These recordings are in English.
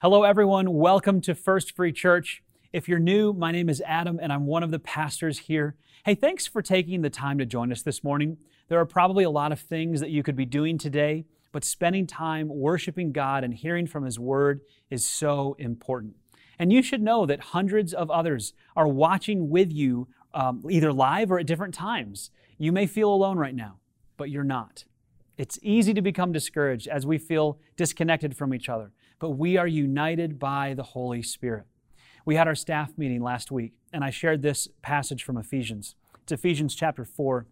Hello, everyone. Welcome to First Free Church. If you're new, my name is Adam, and I'm one of the pastors here. Hey, thanks for taking the time to join us this morning. There are probably a lot of things that you could be doing today, but spending time worshiping God and hearing from His Word is so important. And you should know that hundreds of others are watching with you, um, either live or at different times. You may feel alone right now, but you're not. It's easy to become discouraged as we feel disconnected from each other, but we are united by the Holy Spirit. We had our staff meeting last week, and I shared this passage from Ephesians. It's Ephesians chapter 4,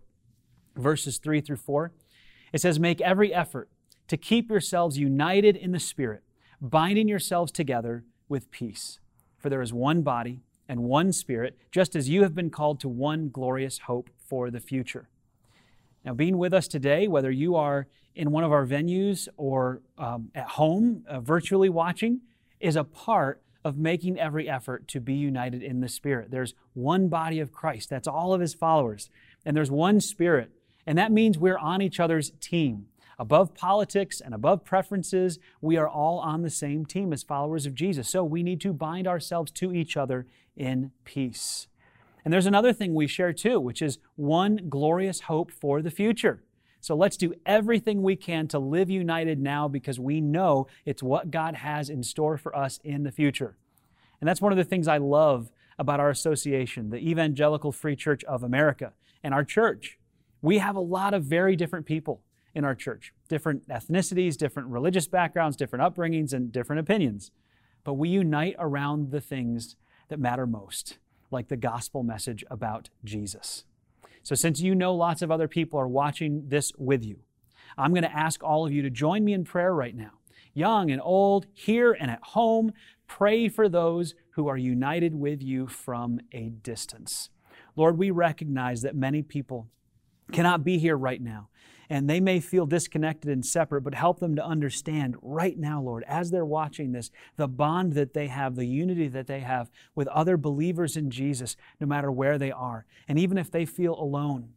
verses 3 through 4. It says, Make every effort to keep yourselves united in the Spirit, binding yourselves together with peace. For there is one body and one Spirit, just as you have been called to one glorious hope for the future. Now, being with us today, whether you are in one of our venues or um, at home, uh, virtually watching, is a part of making every effort to be united in the Spirit. There's one body of Christ, that's all of his followers, and there's one Spirit. And that means we're on each other's team. Above politics and above preferences, we are all on the same team as followers of Jesus. So we need to bind ourselves to each other in peace. And there's another thing we share too, which is one glorious hope for the future. So let's do everything we can to live united now because we know it's what God has in store for us in the future. And that's one of the things I love about our association, the Evangelical Free Church of America, and our church. We have a lot of very different people in our church, different ethnicities, different religious backgrounds, different upbringings, and different opinions. But we unite around the things that matter most like the gospel message about Jesus. So, since you know lots of other people are watching this with you, I'm going to ask all of you to join me in prayer right now. Young and old, here and at home, pray for those who are united with you from a distance. Lord, we recognize that many people cannot be here right now and they may feel disconnected and separate, but help them to understand right now, Lord, as they're watching this, the bond that they have, the unity that they have with other believers in Jesus, no matter where they are. And even if they feel alone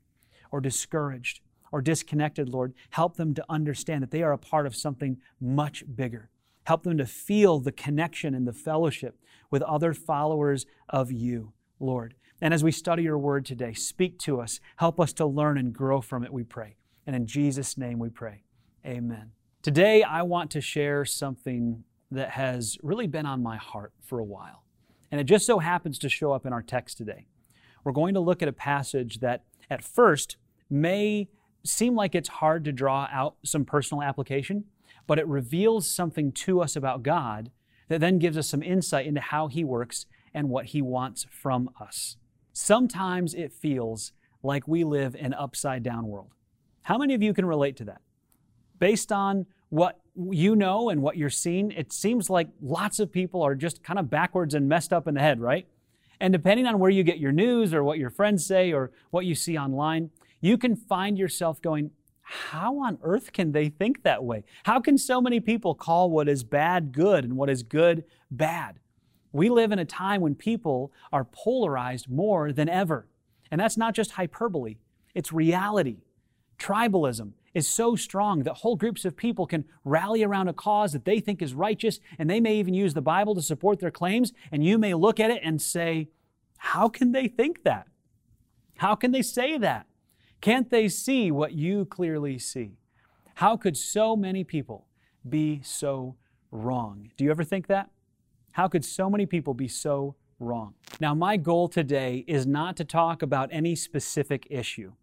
or discouraged or disconnected, Lord, help them to understand that they are a part of something much bigger. Help them to feel the connection and the fellowship with other followers of you, Lord. And as we study your word today, speak to us. Help us to learn and grow from it, we pray. And in Jesus' name we pray. Amen. Today, I want to share something that has really been on my heart for a while. And it just so happens to show up in our text today. We're going to look at a passage that at first may seem like it's hard to draw out some personal application, but it reveals something to us about God that then gives us some insight into how He works and what He wants from us. Sometimes it feels like we live in an upside down world. How many of you can relate to that? Based on what you know and what you're seeing, it seems like lots of people are just kind of backwards and messed up in the head, right? And depending on where you get your news or what your friends say or what you see online, you can find yourself going, how on earth can they think that way? How can so many people call what is bad good and what is good bad? We live in a time when people are polarized more than ever. And that's not just hyperbole, it's reality. Tribalism is so strong that whole groups of people can rally around a cause that they think is righteous, and they may even use the Bible to support their claims. And you may look at it and say, How can they think that? How can they say that? Can't they see what you clearly see? How could so many people be so wrong? Do you ever think that? How could so many people be so wrong? Now, my goal today is not to talk about any specific issue.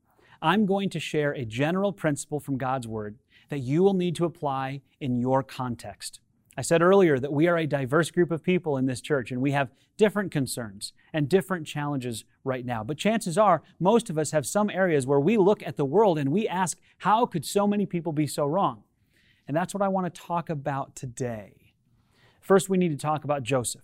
I'm going to share a general principle from God's Word that you will need to apply in your context. I said earlier that we are a diverse group of people in this church and we have different concerns and different challenges right now. But chances are, most of us have some areas where we look at the world and we ask, how could so many people be so wrong? And that's what I want to talk about today. First, we need to talk about Joseph.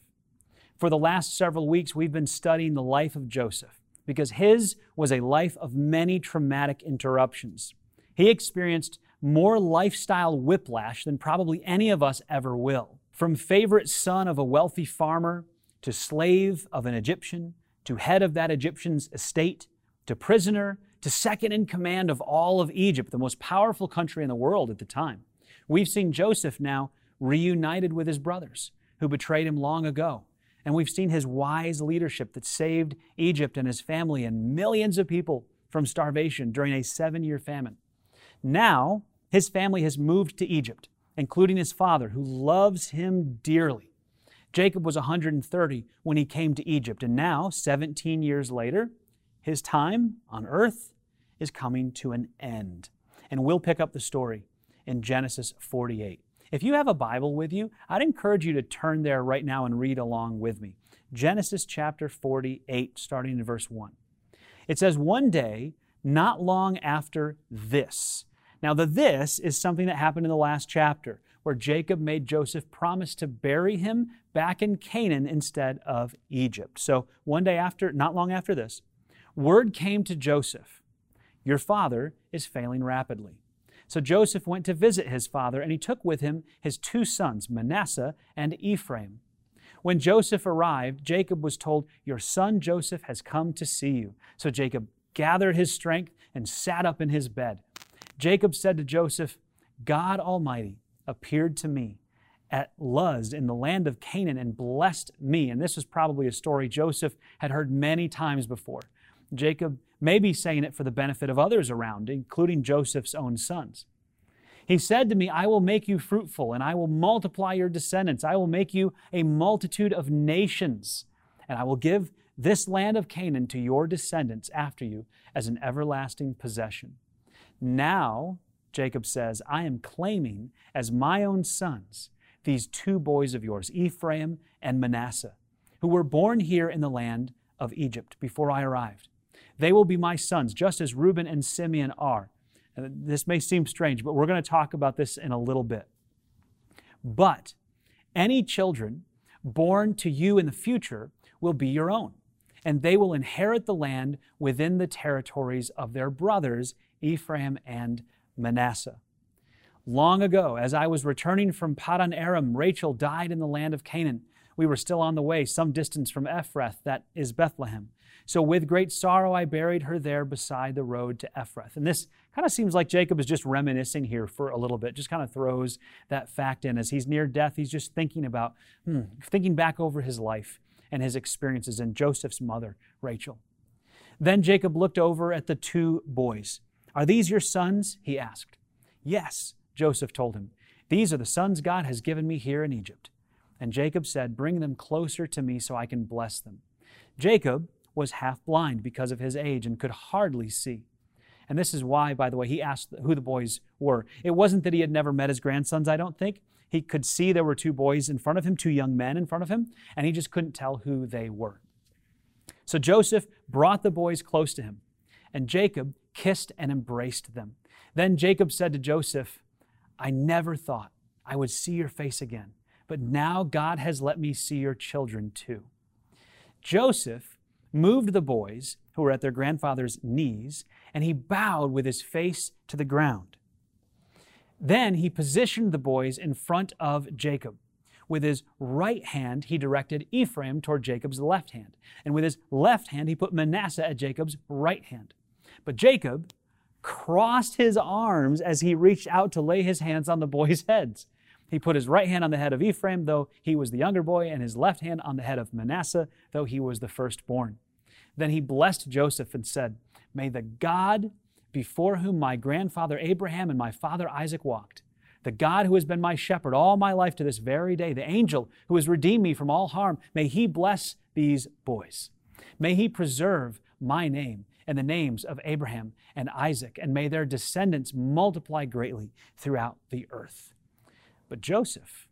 For the last several weeks, we've been studying the life of Joseph because his was a life of many traumatic interruptions. He experienced more lifestyle whiplash than probably any of us ever will. From favorite son of a wealthy farmer to slave of an Egyptian to head of that Egyptian's estate to prisoner to second in command of all of Egypt, the most powerful country in the world at the time. We've seen Joseph now reunited with his brothers who betrayed him long ago. And we've seen his wise leadership that saved Egypt and his family and millions of people from starvation during a seven year famine. Now, his family has moved to Egypt, including his father, who loves him dearly. Jacob was 130 when he came to Egypt, and now, 17 years later, his time on earth is coming to an end. And we'll pick up the story in Genesis 48. If you have a Bible with you, I'd encourage you to turn there right now and read along with me. Genesis chapter 48, starting in verse 1. It says, One day, not long after this. Now, the this is something that happened in the last chapter, where Jacob made Joseph promise to bury him back in Canaan instead of Egypt. So, one day after, not long after this, word came to Joseph Your father is failing rapidly. So Joseph went to visit his father, and he took with him his two sons, Manasseh and Ephraim. When Joseph arrived, Jacob was told, Your son Joseph has come to see you. So Jacob gathered his strength and sat up in his bed. Jacob said to Joseph, God Almighty appeared to me at Luz in the land of Canaan and blessed me. And this was probably a story Joseph had heard many times before. Jacob may be saying it for the benefit of others around, including Joseph's own sons. He said to me, I will make you fruitful, and I will multiply your descendants. I will make you a multitude of nations, and I will give this land of Canaan to your descendants after you as an everlasting possession. Now, Jacob says, I am claiming as my own sons these two boys of yours, Ephraim and Manasseh, who were born here in the land of Egypt before I arrived. They will be my sons, just as Reuben and Simeon are. And this may seem strange, but we're going to talk about this in a little bit. But any children born to you in the future will be your own, and they will inherit the land within the territories of their brothers, Ephraim and Manasseh. Long ago, as I was returning from Padan Aram, Rachel died in the land of Canaan. We were still on the way, some distance from Ephrath, that is Bethlehem. So with great sorrow I buried her there beside the road to Ephrath. And this kind of seems like Jacob is just reminiscing here for a little bit, just kind of throws that fact in. As he's near death, he's just thinking about, hmm, thinking back over his life and his experiences and Joseph's mother, Rachel. Then Jacob looked over at the two boys. Are these your sons? he asked. Yes, Joseph told him. These are the sons God has given me here in Egypt. And Jacob said, Bring them closer to me so I can bless them. Jacob was half blind because of his age and could hardly see. And this is why, by the way, he asked who the boys were. It wasn't that he had never met his grandsons, I don't think. He could see there were two boys in front of him, two young men in front of him, and he just couldn't tell who they were. So Joseph brought the boys close to him, and Jacob kissed and embraced them. Then Jacob said to Joseph, I never thought I would see your face again, but now God has let me see your children too. Joseph moved the boys who were at their grandfather's knees, and he bowed with his face to the ground. Then he positioned the boys in front of Jacob. With his right hand, he directed Ephraim toward Jacob's left hand, and with his left hand, he put Manasseh at Jacob's right hand. But Jacob crossed his arms as he reached out to lay his hands on the boys' heads. He put his right hand on the head of Ephraim, though he was the younger boy, and his left hand on the head of Manasseh, though he was the firstborn. Then he blessed Joseph and said, May the God before whom my grandfather Abraham and my father Isaac walked, the God who has been my shepherd all my life to this very day, the angel who has redeemed me from all harm, may he bless these boys. May he preserve my name and the names of Abraham and Isaac, and may their descendants multiply greatly throughout the earth. But Joseph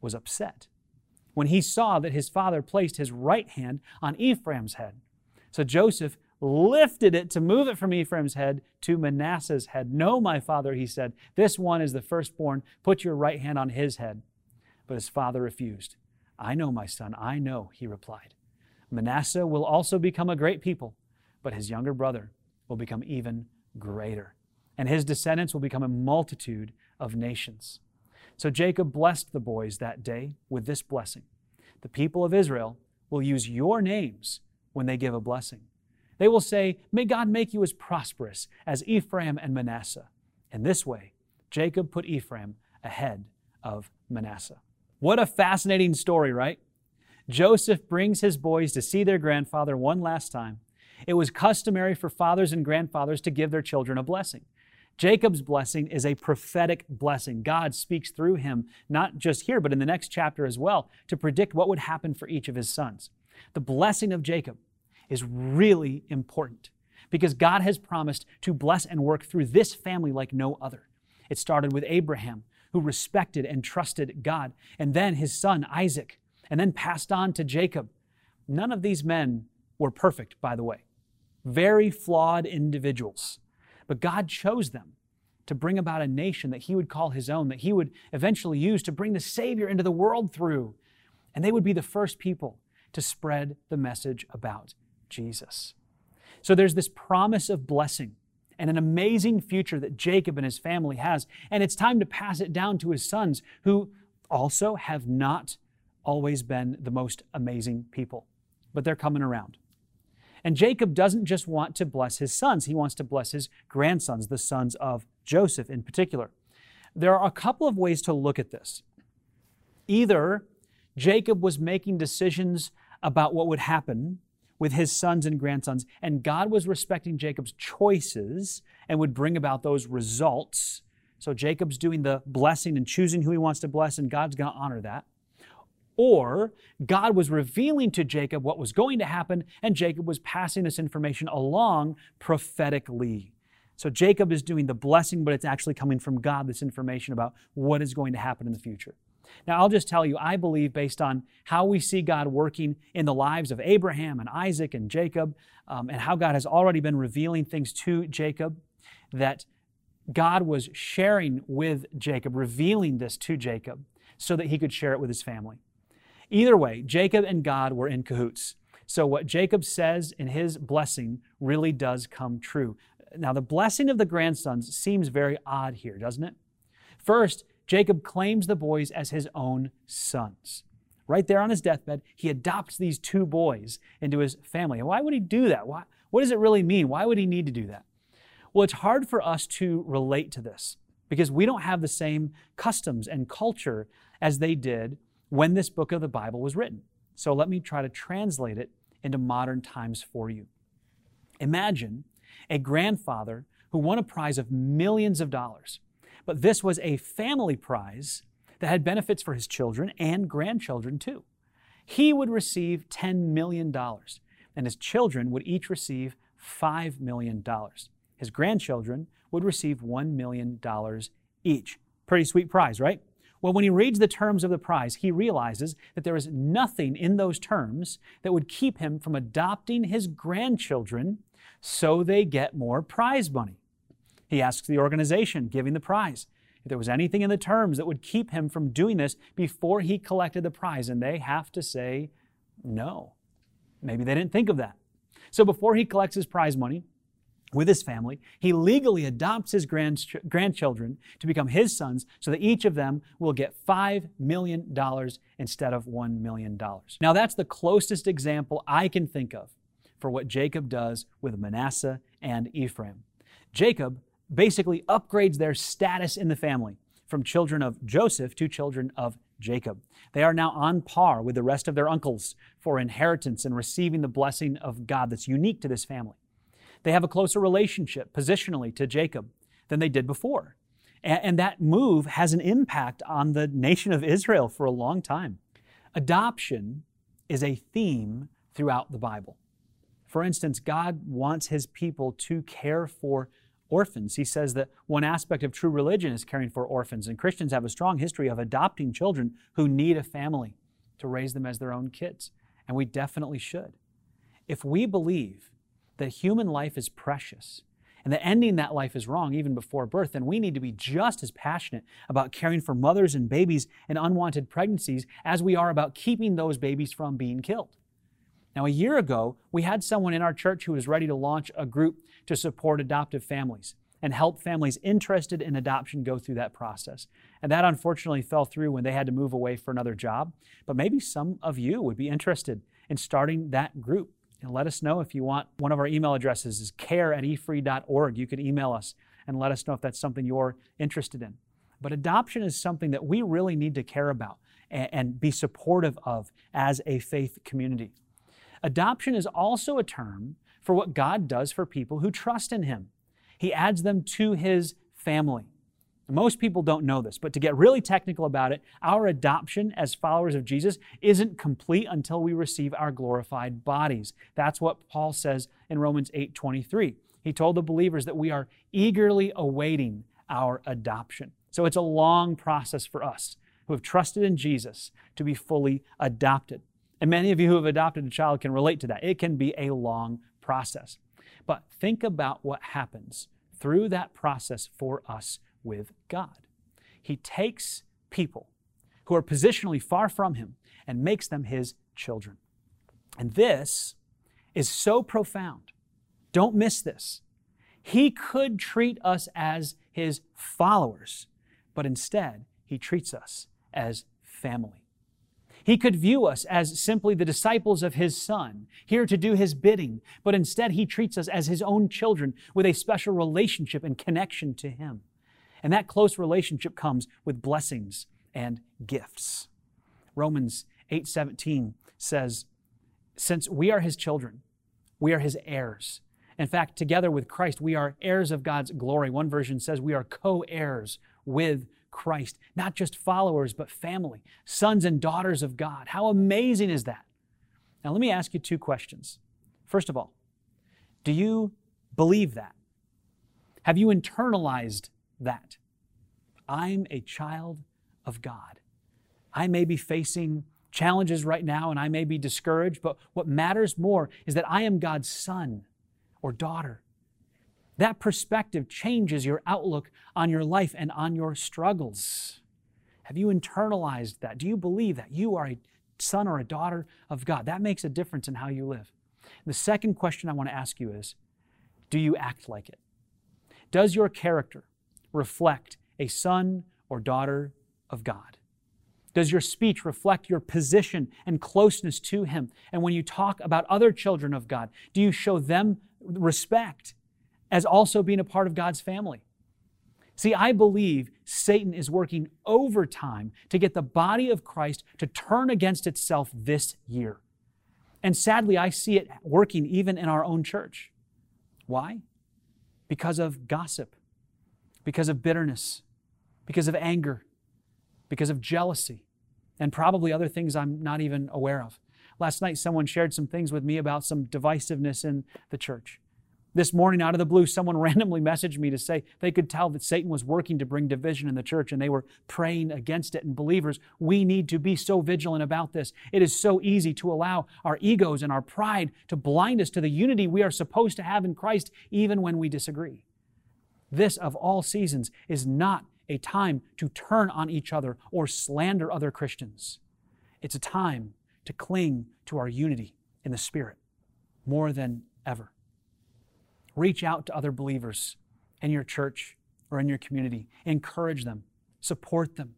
was upset when he saw that his father placed his right hand on Ephraim's head so Joseph lifted it to move it from Ephraim's head to Manasseh's head. No, my father, he said, this one is the firstborn. Put your right hand on his head. But his father refused. I know, my son, I know, he replied. Manasseh will also become a great people, but his younger brother will become even greater, and his descendants will become a multitude of nations. So Jacob blessed the boys that day with this blessing The people of Israel will use your names when they give a blessing. They will say, May God make you as prosperous as Ephraim and Manasseh. In this way, Jacob put Ephraim ahead of Manasseh. What a fascinating story, right? Joseph brings his boys to see their grandfather one last time. It was customary for fathers and grandfathers to give their children a blessing. Jacob's blessing is a prophetic blessing. God speaks through him, not just here, but in the next chapter as well, to predict what would happen for each of his sons. The blessing of Jacob is really important because God has promised to bless and work through this family like no other. It started with Abraham, who respected and trusted God, and then his son Isaac, and then passed on to Jacob. None of these men were perfect, by the way. Very flawed individuals. But God chose them to bring about a nation that he would call his own, that he would eventually use to bring the Savior into the world through. And they would be the first people to spread the message about Jesus. So there's this promise of blessing and an amazing future that Jacob and his family has. And it's time to pass it down to his sons, who also have not always been the most amazing people, but they're coming around. And Jacob doesn't just want to bless his sons, he wants to bless his grandsons, the sons of Joseph in particular. There are a couple of ways to look at this. Either Jacob was making decisions about what would happen with his sons and grandsons. And God was respecting Jacob's choices and would bring about those results. So Jacob's doing the blessing and choosing who he wants to bless, and God's going to honor that. Or God was revealing to Jacob what was going to happen, and Jacob was passing this information along prophetically. So Jacob is doing the blessing, but it's actually coming from God, this information about what is going to happen in the future. Now, I'll just tell you, I believe based on how we see God working in the lives of Abraham and Isaac and Jacob, um, and how God has already been revealing things to Jacob, that God was sharing with Jacob, revealing this to Jacob, so that he could share it with his family. Either way, Jacob and God were in cahoots. So, what Jacob says in his blessing really does come true. Now, the blessing of the grandsons seems very odd here, doesn't it? First, Jacob claims the boys as his own sons. Right there on his deathbed, he adopts these two boys into his family. And why would he do that? Why, what does it really mean? Why would he need to do that? Well, it's hard for us to relate to this because we don't have the same customs and culture as they did when this book of the Bible was written. So let me try to translate it into modern times for you. Imagine a grandfather who won a prize of millions of dollars but this was a family prize that had benefits for his children and grandchildren too. He would receive $10 million, and his children would each receive $5 million. His grandchildren would receive $1 million each. Pretty sweet prize, right? Well, when he reads the terms of the prize, he realizes that there is nothing in those terms that would keep him from adopting his grandchildren so they get more prize money. He asks the organization giving the prize if there was anything in the terms that would keep him from doing this before he collected the prize, and they have to say no. Maybe they didn't think of that. So before he collects his prize money with his family, he legally adopts his grandchildren to become his sons so that each of them will get $5 million instead of $1 million. Now, that's the closest example I can think of for what Jacob does with Manasseh and Ephraim. Jacob basically upgrades their status in the family from children of Joseph to children of Jacob. They are now on par with the rest of their uncles for inheritance and receiving the blessing of God that's unique to this family. They have a closer relationship positionally to Jacob than they did before. And that move has an impact on the nation of Israel for a long time. Adoption is a theme throughout the Bible. For instance, God wants his people to care for orphans. He says that one aspect of true religion is caring for orphans, and Christians have a strong history of adopting children who need a family to raise them as their own kids, and we definitely should. If we believe that human life is precious and that ending that life is wrong even before birth, then we need to be just as passionate about caring for mothers and babies and unwanted pregnancies as we are about keeping those babies from being killed. Now, a year ago, we had someone in our church who was ready to launch a group to support adoptive families and help families interested in adoption go through that process. And that unfortunately fell through when they had to move away for another job. But maybe some of you would be interested in starting that group. And let us know if you want. One of our email addresses is care at efree.org. You can email us and let us know if that's something you're interested in. But adoption is something that we really need to care about. and be supportive of as a faith community. Adoption is also a term for what God does for people who trust in Him. He adds them to His family. Most people don't know this, but to get really technical about it, our adoption as followers of Jesus isn't complete until we receive our glorified bodies. That's what Paul says in Romans 8:23. He told the believers that we are eagerly awaiting our adoption. So it's a long process for us who have trusted in Jesus to be fully adopted. And many of you who have adopted a child can relate to that. It can be a long process. But think about what happens through that process for us with God. He takes people who are positionally far from Him and makes them His children. And this is so profound. Don't miss this. He could treat us as His followers, but instead, He treats us as family. He could view us as simply the disciples of His Son, here to do His bidding, but instead He treats us as His own children with a special relationship and connection to Him. And that close relationship comes with blessings and gifts. Romans 8:17 says, "Since we are his children, we are his heirs. In fact, together with Christ, we are heirs of God's glory." One version says we are co-heirs with Christ, not just followers, but family, sons and daughters of God. How amazing is that? Now, let me ask you two questions. First of all, do you believe that? Have you internalized that. I'm a child of God. I may be facing challenges right now and I may be discouraged, but what matters more is that I am God's son or daughter. That perspective changes your outlook on your life and on your struggles. Have you internalized that? Do you believe that you are a son or a daughter of God? That makes a difference in how you live. The second question I want to ask you is Do you act like it? Does your character reflect a son or daughter of God? Does your speech reflect your position and closeness to Him? And when you talk about other children of God, do you show them respect as also being a part of God's family? See, I believe Satan is working overtime to get the body of Christ to turn against itself this year. And sadly, I see it working even in our own church. Why? Because of gossip, because of bitterness, because of anger, because of jealousy, and probably other things I'm not even aware of. Last night, someone shared some things with me about some divisiveness in the church. This morning, out of the blue, someone randomly messaged me to say they could tell that Satan was working to bring division in the church and they were praying against it. And believers, we need to be so vigilant about this. It is so easy to allow our egos and our pride to blind us to the unity we are supposed to have in Christ, even when we disagree. This, of all seasons, is not a time to turn on each other or slander other Christians. It's a time to cling to our unity in the Spirit more than ever. Reach out to other believers in your church or in your community. Encourage them, support them.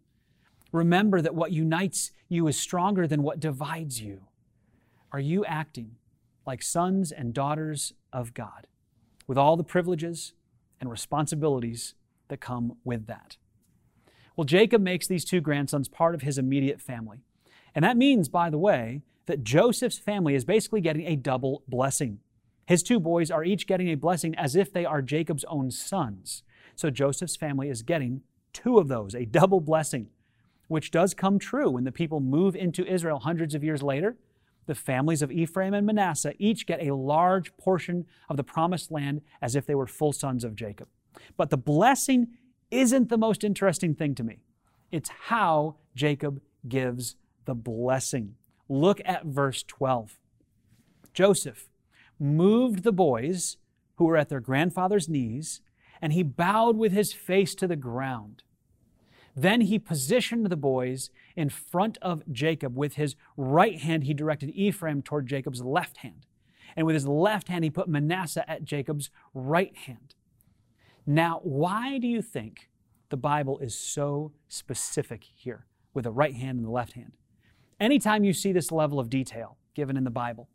Remember that what unites you is stronger than what divides you. Are you acting like sons and daughters of God with all the privileges and responsibilities that come with that. Well, Jacob makes these two grandsons part of his immediate family. And that means, by the way, that Joseph's family is basically getting a double blessing. His two boys are each getting a blessing as if they are Jacob's own sons. So Joseph's family is getting two of those, a double blessing, which does come true when the people move into Israel hundreds of years later the families of Ephraim and Manasseh each get a large portion of the promised land as if they were full sons of Jacob. But the blessing isn't the most interesting thing to me. It's how Jacob gives the blessing. Look at verse 12. Joseph moved the boys who were at their grandfather's knees, and he bowed with his face to the ground. Then he positioned the boys in front of Jacob. With his right hand, he directed Ephraim toward Jacob's left hand. And with his left hand, he put Manasseh at Jacob's right hand. Now, why do you think the Bible is so specific here with the right hand and the left hand? Anytime you see this level of detail given in the Bible,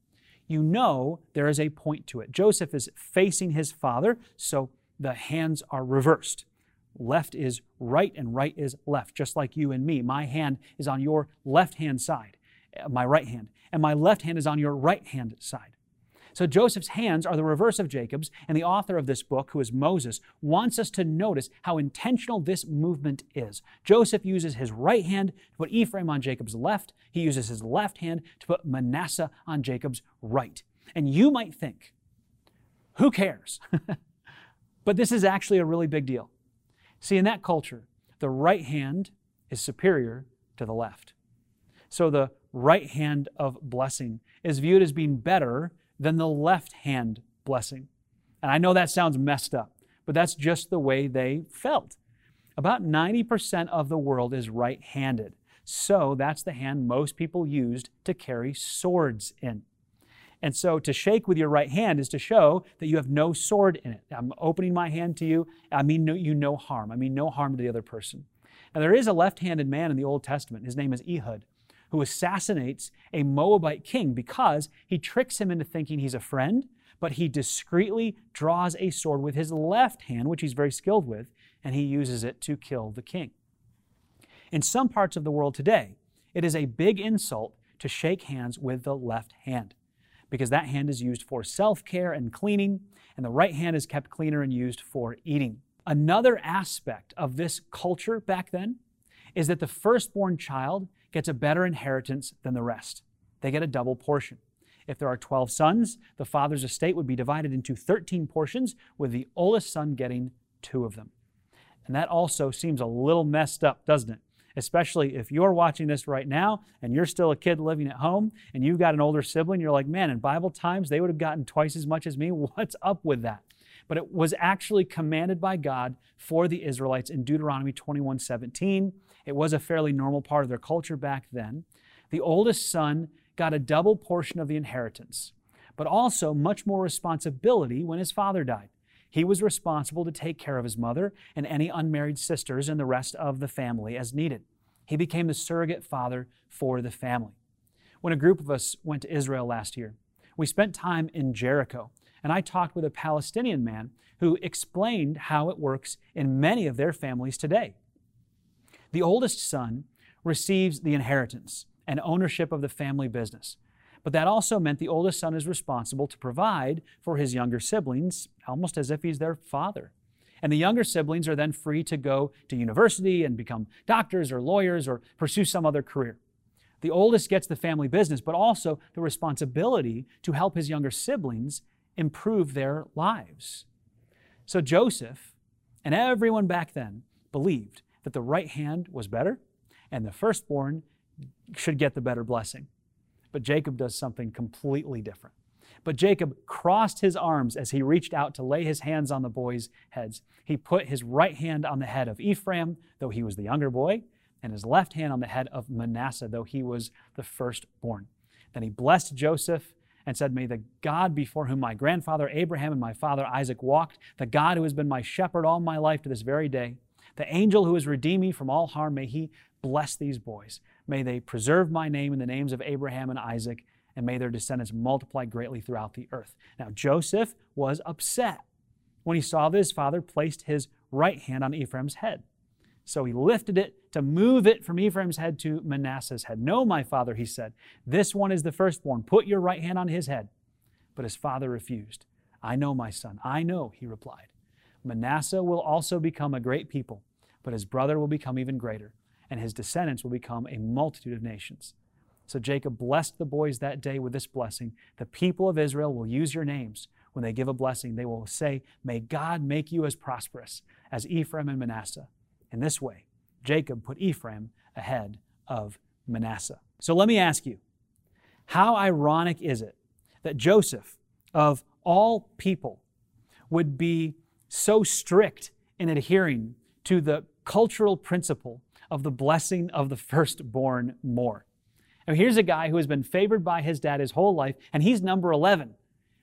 you know there is a point to it. Joseph is facing his father, so the hands are reversed left is right and right is left, just like you and me. My hand is on your left hand side, uh, my right hand, and my left hand is on your right hand side. So Joseph's hands are the reverse of Jacob's, and the author of this book, who is Moses, wants us to notice how intentional this movement is. Joseph uses his right hand to put Ephraim on Jacob's left, he uses his left hand to put Manasseh on Jacob's right. And you might think, who cares? but this is actually a really big deal. See, in that culture, the right hand is superior to the left. So the right hand of blessing is viewed as being better than the left hand blessing. And I know that sounds messed up, but that's just the way they felt. About 90% of the world is right handed. So that's the hand most people used to carry swords in. And so to shake with your right hand is to show that you have no sword in it. I'm opening my hand to you. I mean no, you no harm. I mean no harm to the other person. Now there is a left-handed man in the Old Testament. His name is Ehud who assassinates a Moabite king because he tricks him into thinking he's a friend, but he discreetly draws a sword with his left hand, which he's very skilled with, and he uses it to kill the king. In some parts of the world today, it is a big insult to shake hands with the left hand because that hand is used for self care and cleaning, and the right hand is kept cleaner and used for eating. Another aspect of this culture back then is that the firstborn child gets a better inheritance than the rest. They get a double portion. If there are 12 sons, the father's estate would be divided into 13 portions, with the oldest son getting two of them. And that also seems a little messed up, doesn't it? Especially if you're watching this right now and you're still a kid living at home and you've got an older sibling, you're like, man, in Bible times, they would have gotten twice as much as me. What's up with that? But it was actually commanded by God for the Israelites in Deuteronomy 21 17. It was a fairly normal part of their culture back then. The oldest son got a double portion of the inheritance, but also much more responsibility when his father died. He was responsible to take care of his mother and any unmarried sisters and the rest of the family as needed. He became the surrogate father for the family. When a group of us went to Israel last year, we spent time in Jericho, and I talked with a Palestinian man who explained how it works in many of their families today. The oldest son receives the inheritance and ownership of the family business. But that also meant the oldest son is responsible to provide for his younger siblings, almost as if he's their father. And the younger siblings are then free to go to university and become doctors or lawyers or pursue some other career. The oldest gets the family business, but also the responsibility to help his younger siblings improve their lives. So Joseph and everyone back then believed that the right hand was better and the firstborn should get the better blessing. But Jacob does something completely different. But Jacob crossed his arms as he reached out to lay his hands on the boys' heads. He put his right hand on the head of Ephraim, though he was the younger boy, and his left hand on the head of Manasseh, though he was the firstborn. Then he blessed Joseph and said, May the God before whom my grandfather Abraham and my father Isaac walked, the God who has been my shepherd all my life to this very day, the angel who has redeemed me from all harm, may he bless these boys. May they preserve my name in the names of Abraham and Isaac, and may their descendants multiply greatly throughout the earth. Now, Joseph was upset when he saw that his father placed his right hand on Ephraim's head. So he lifted it to move it from Ephraim's head to Manasseh's head. No, my father, he said, this one is the firstborn. Put your right hand on his head. But his father refused. I know, my son. I know, he replied. Manasseh will also become a great people, but his brother will become even greater, and his descendants will become a multitude of nations. So Jacob blessed the boys that day with this blessing. The people of Israel will use your names. When they give a blessing, they will say, May God make you as prosperous as Ephraim and Manasseh. In this way, Jacob put Ephraim ahead of Manasseh. So let me ask you, how ironic is it that Joseph, of all people, would be so strict in adhering to the cultural principle of the blessing of the firstborn more. Now, here's a guy who has been favored by his dad his whole life, and he's number 11,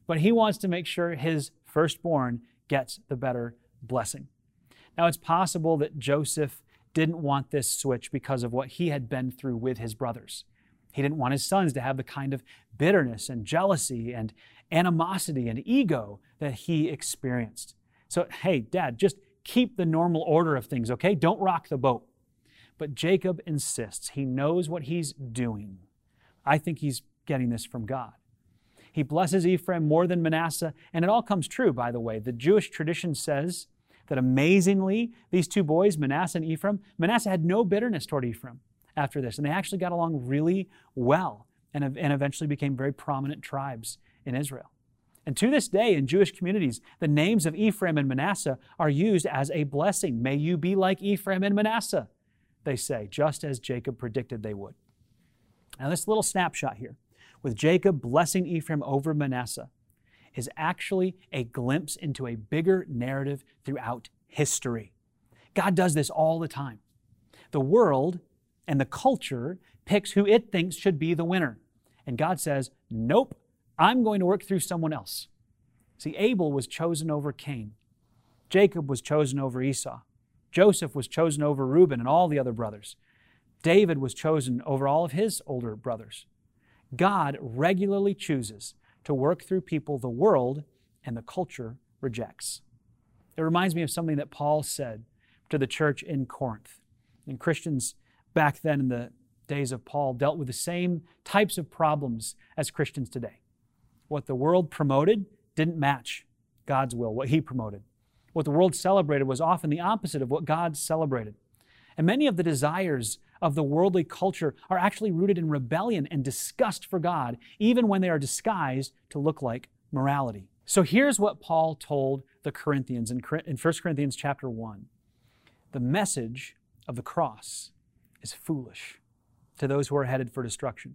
but he wants to make sure his firstborn gets the better blessing. Now, it's possible that Joseph didn't want this switch because of what he had been through with his brothers. He didn't want his sons to have the kind of bitterness and jealousy and animosity and ego that he experienced. So, hey, dad, just keep the normal order of things, okay? Don't rock the boat. But Jacob insists. He knows what he's doing. I think he's getting this from God. He blesses Ephraim more than Manasseh, and it all comes true, by the way. The Jewish tradition says that amazingly, these two boys, Manasseh and Ephraim, Manasseh had no bitterness toward Ephraim after this, and they actually got along really well and, and eventually became very prominent tribes in Israel. And to this day, in Jewish communities, the names of Ephraim and Manasseh are used as a blessing. May you be like Ephraim and Manasseh, they say, just as Jacob predicted they would. Now, this little snapshot here, with Jacob blessing Ephraim over Manasseh, is actually a glimpse into a bigger narrative throughout history. God does this all the time. The world and the culture picks who it thinks should be the winner. And God says, Nope, I'm going to work through someone else. See, Abel was chosen over Cain. Jacob was chosen over Esau. Joseph was chosen over Reuben and all the other brothers. David was chosen over all of his older brothers. God regularly chooses to work through people the world and the culture rejects. It reminds me of something that Paul said to the church in Corinth. And Christians back then in the days of Paul dealt with the same types of problems as Christians today. What the world promoted didn't match God's will, what he promoted. What the world celebrated was often the opposite of what God celebrated. And many of the desires of the worldly culture are actually rooted in rebellion and disgust for God, even when they are disguised to look like morality. So here's what Paul told the Corinthians in 1 Corinthians chapter 1. The message of the cross is foolish to those who are headed for destruction.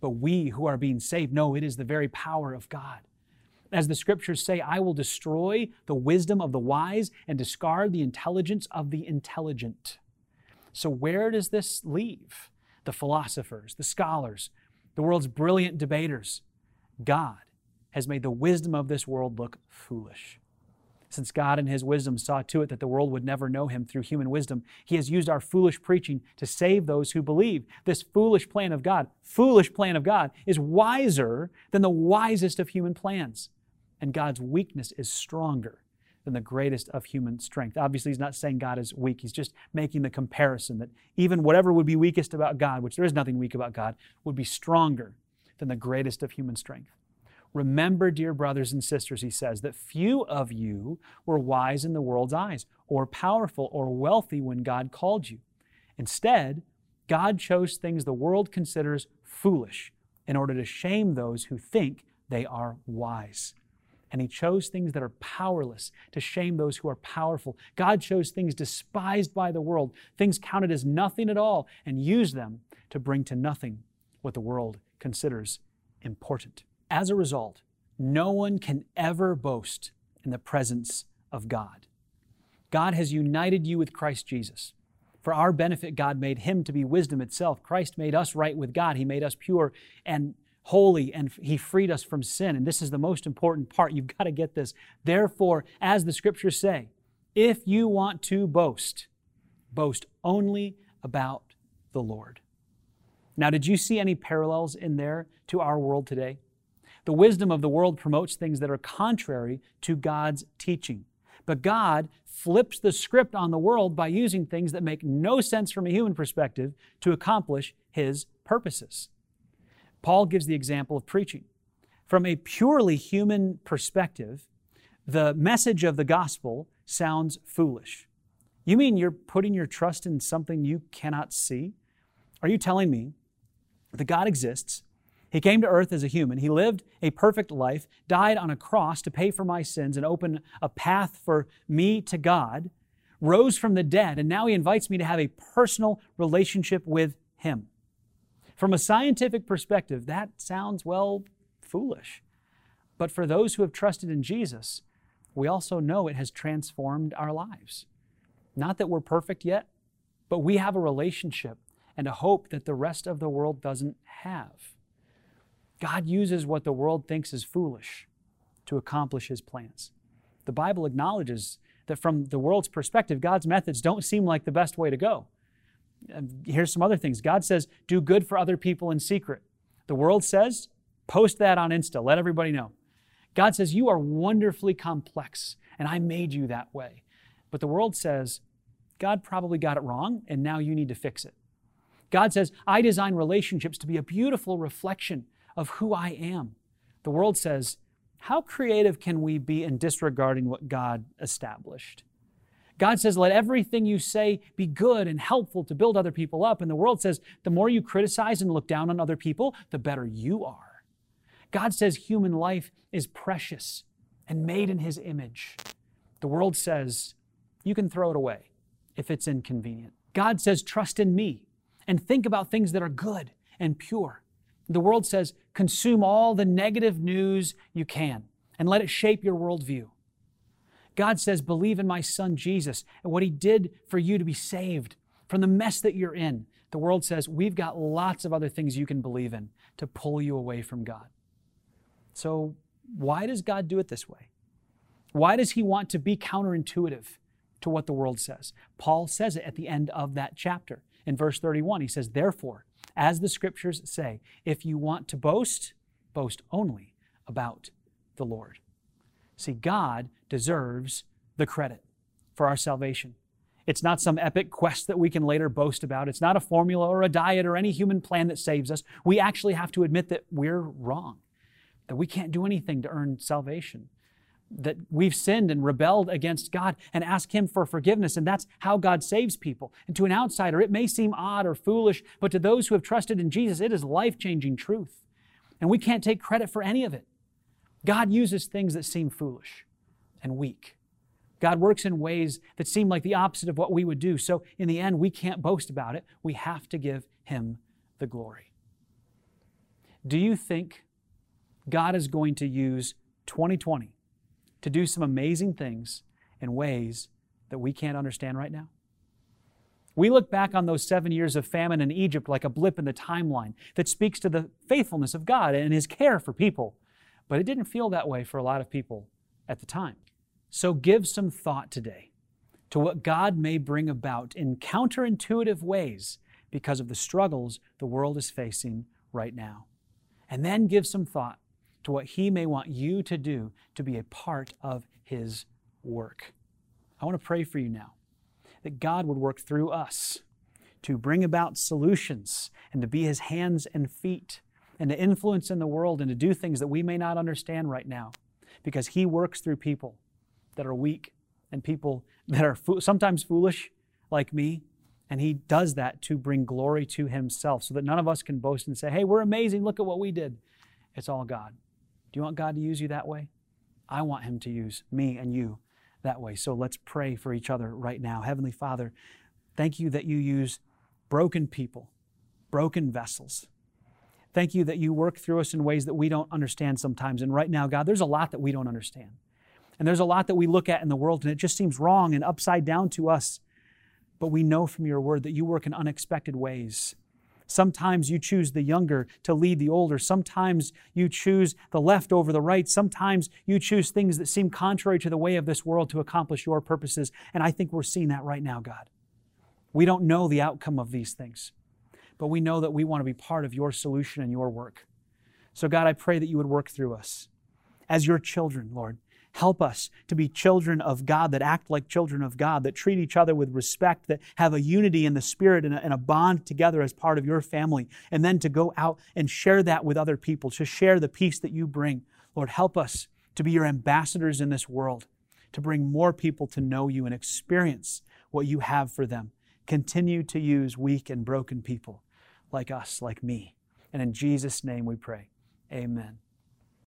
But we who are being saved know it is the very power of God. As the scriptures say, I will destroy the wisdom of the wise and discard the intelligence of the intelligent. So, where does this leave the philosophers, the scholars, the world's brilliant debaters? God has made the wisdom of this world look foolish. Since God in His wisdom saw to it that the world would never know Him through human wisdom, He has used our foolish preaching to save those who believe. This foolish plan of God, foolish plan of God, is wiser than the wisest of human plans. And God's weakness is stronger than the greatest of human strength. Obviously, He's not saying God is weak. He's just making the comparison that even whatever would be weakest about God, which there is nothing weak about God, would be stronger than the greatest of human strength. Remember, dear brothers and sisters, he says, that few of you were wise in the world's eyes, or powerful, or wealthy when God called you. Instead, God chose things the world considers foolish in order to shame those who think they are wise. And he chose things that are powerless to shame those who are powerful. God chose things despised by the world, things counted as nothing at all, and used them to bring to nothing what the world considers important. As a result, no one can ever boast in the presence of God. God has united you with Christ Jesus. For our benefit, God made him to be wisdom itself. Christ made us right with God. He made us pure and holy, and he freed us from sin. And this is the most important part. You've got to get this. Therefore, as the scriptures say, if you want to boast, boast only about the Lord. Now, did you see any parallels in there to our world today? The wisdom of the world promotes things that are contrary to God's teaching. But God flips the script on the world by using things that make no sense from a human perspective to accomplish His purposes. Paul gives the example of preaching. From a purely human perspective, the message of the gospel sounds foolish. You mean you're putting your trust in something you cannot see? Are you telling me that God exists he came to earth as a human. He lived a perfect life, died on a cross to pay for my sins and open a path for me to God, rose from the dead, and now he invites me to have a personal relationship with him. From a scientific perspective, that sounds, well, foolish. But for those who have trusted in Jesus, we also know it has transformed our lives. Not that we're perfect yet, but we have a relationship and a hope that the rest of the world doesn't have. God uses what the world thinks is foolish to accomplish his plans. The Bible acknowledges that from the world's perspective, God's methods don't seem like the best way to go. Here's some other things God says, do good for other people in secret. The world says, post that on Insta, let everybody know. God says, you are wonderfully complex, and I made you that way. But the world says, God probably got it wrong, and now you need to fix it. God says, I design relationships to be a beautiful reflection of who I am. The world says, How creative can we be in disregarding what God established? God says, Let everything you say be good and helpful to build other people up. And the world says, The more you criticize and look down on other people, the better you are. God says human life is precious and made in His image. The world says, You can throw it away if it's inconvenient. God says, Trust in me and think about things that are good and pure. The world says, Consume all the negative news you can and let it shape your worldview. God says, Believe in my son Jesus and what he did for you to be saved from the mess that you're in. The world says, We've got lots of other things you can believe in to pull you away from God. So, why does God do it this way? Why does he want to be counterintuitive to what the world says? Paul says it at the end of that chapter. In verse 31, he says, Therefore, as the scriptures say, if you want to boast, boast only about the Lord. See, God deserves the credit for our salvation. It's not some epic quest that we can later boast about. It's not a formula or a diet or any human plan that saves us. We actually have to admit that we're wrong, that we can't do anything to earn salvation, that we've sinned and rebelled against God and ask Him for forgiveness. And that's how God saves people. And to an outsider, it may seem odd or foolish, but to those who have trusted in Jesus, it is life changing truth. And we can't take credit for any of it. God uses things that seem foolish and weak. God works in ways that seem like the opposite of what we would do. So, in the end, we can't boast about it. We have to give Him the glory. Do you think God is going to use 2020 to do some amazing things in ways that we can't understand right now? We look back on those seven years of famine in Egypt like a blip in the timeline that speaks to the faithfulness of God and His care for people. But it didn't feel that way for a lot of people at the time. So give some thought today to what God may bring about in counterintuitive ways because of the struggles the world is facing right now. And then give some thought to what He may want you to do to be a part of His work. I want to pray for you now that God would work through us to bring about solutions and to be His hands and feet and to influence in the world and to do things that we may not understand right now because He works through people that are weak and people that are fo- sometimes foolish, like me. And He does that to bring glory to Himself so that none of us can boast and say, hey, we're amazing, look at what we did. It's all God. You want God to use you that way? I want Him to use me and you that way. So let's pray for each other right now. Heavenly Father, thank you that you use broken people, broken vessels Thank you that you work through us in ways that we don't understand sometimes. And right now, God, there's a lot that we don't understand. And there's a lot that we look at in the world and it just seems wrong and upside down to us. But we know from your word that you work in unexpected ways. Sometimes you choose the younger to lead the older. Sometimes you choose the left over the right. Sometimes you choose things that seem contrary to the way of this world to accomplish your purposes. And I think we're seeing that right now, God. We don't know the outcome of these things but we know that we want to be part of your solution and your work. So, God, I pray that you would work through us as your children, Lord. Help us to be children of God that act like children of God, that treat each other with respect, that have a unity in the spirit and a, and a, bond together as part of your family, and then to go out and share that with other people, to share the peace that you bring. Lord, help us to be your ambassadors in this world, to bring more people to know you and experience what you have for them. Continue to use weak and broken people like us, like me. And in Jesus' name we pray. Amen.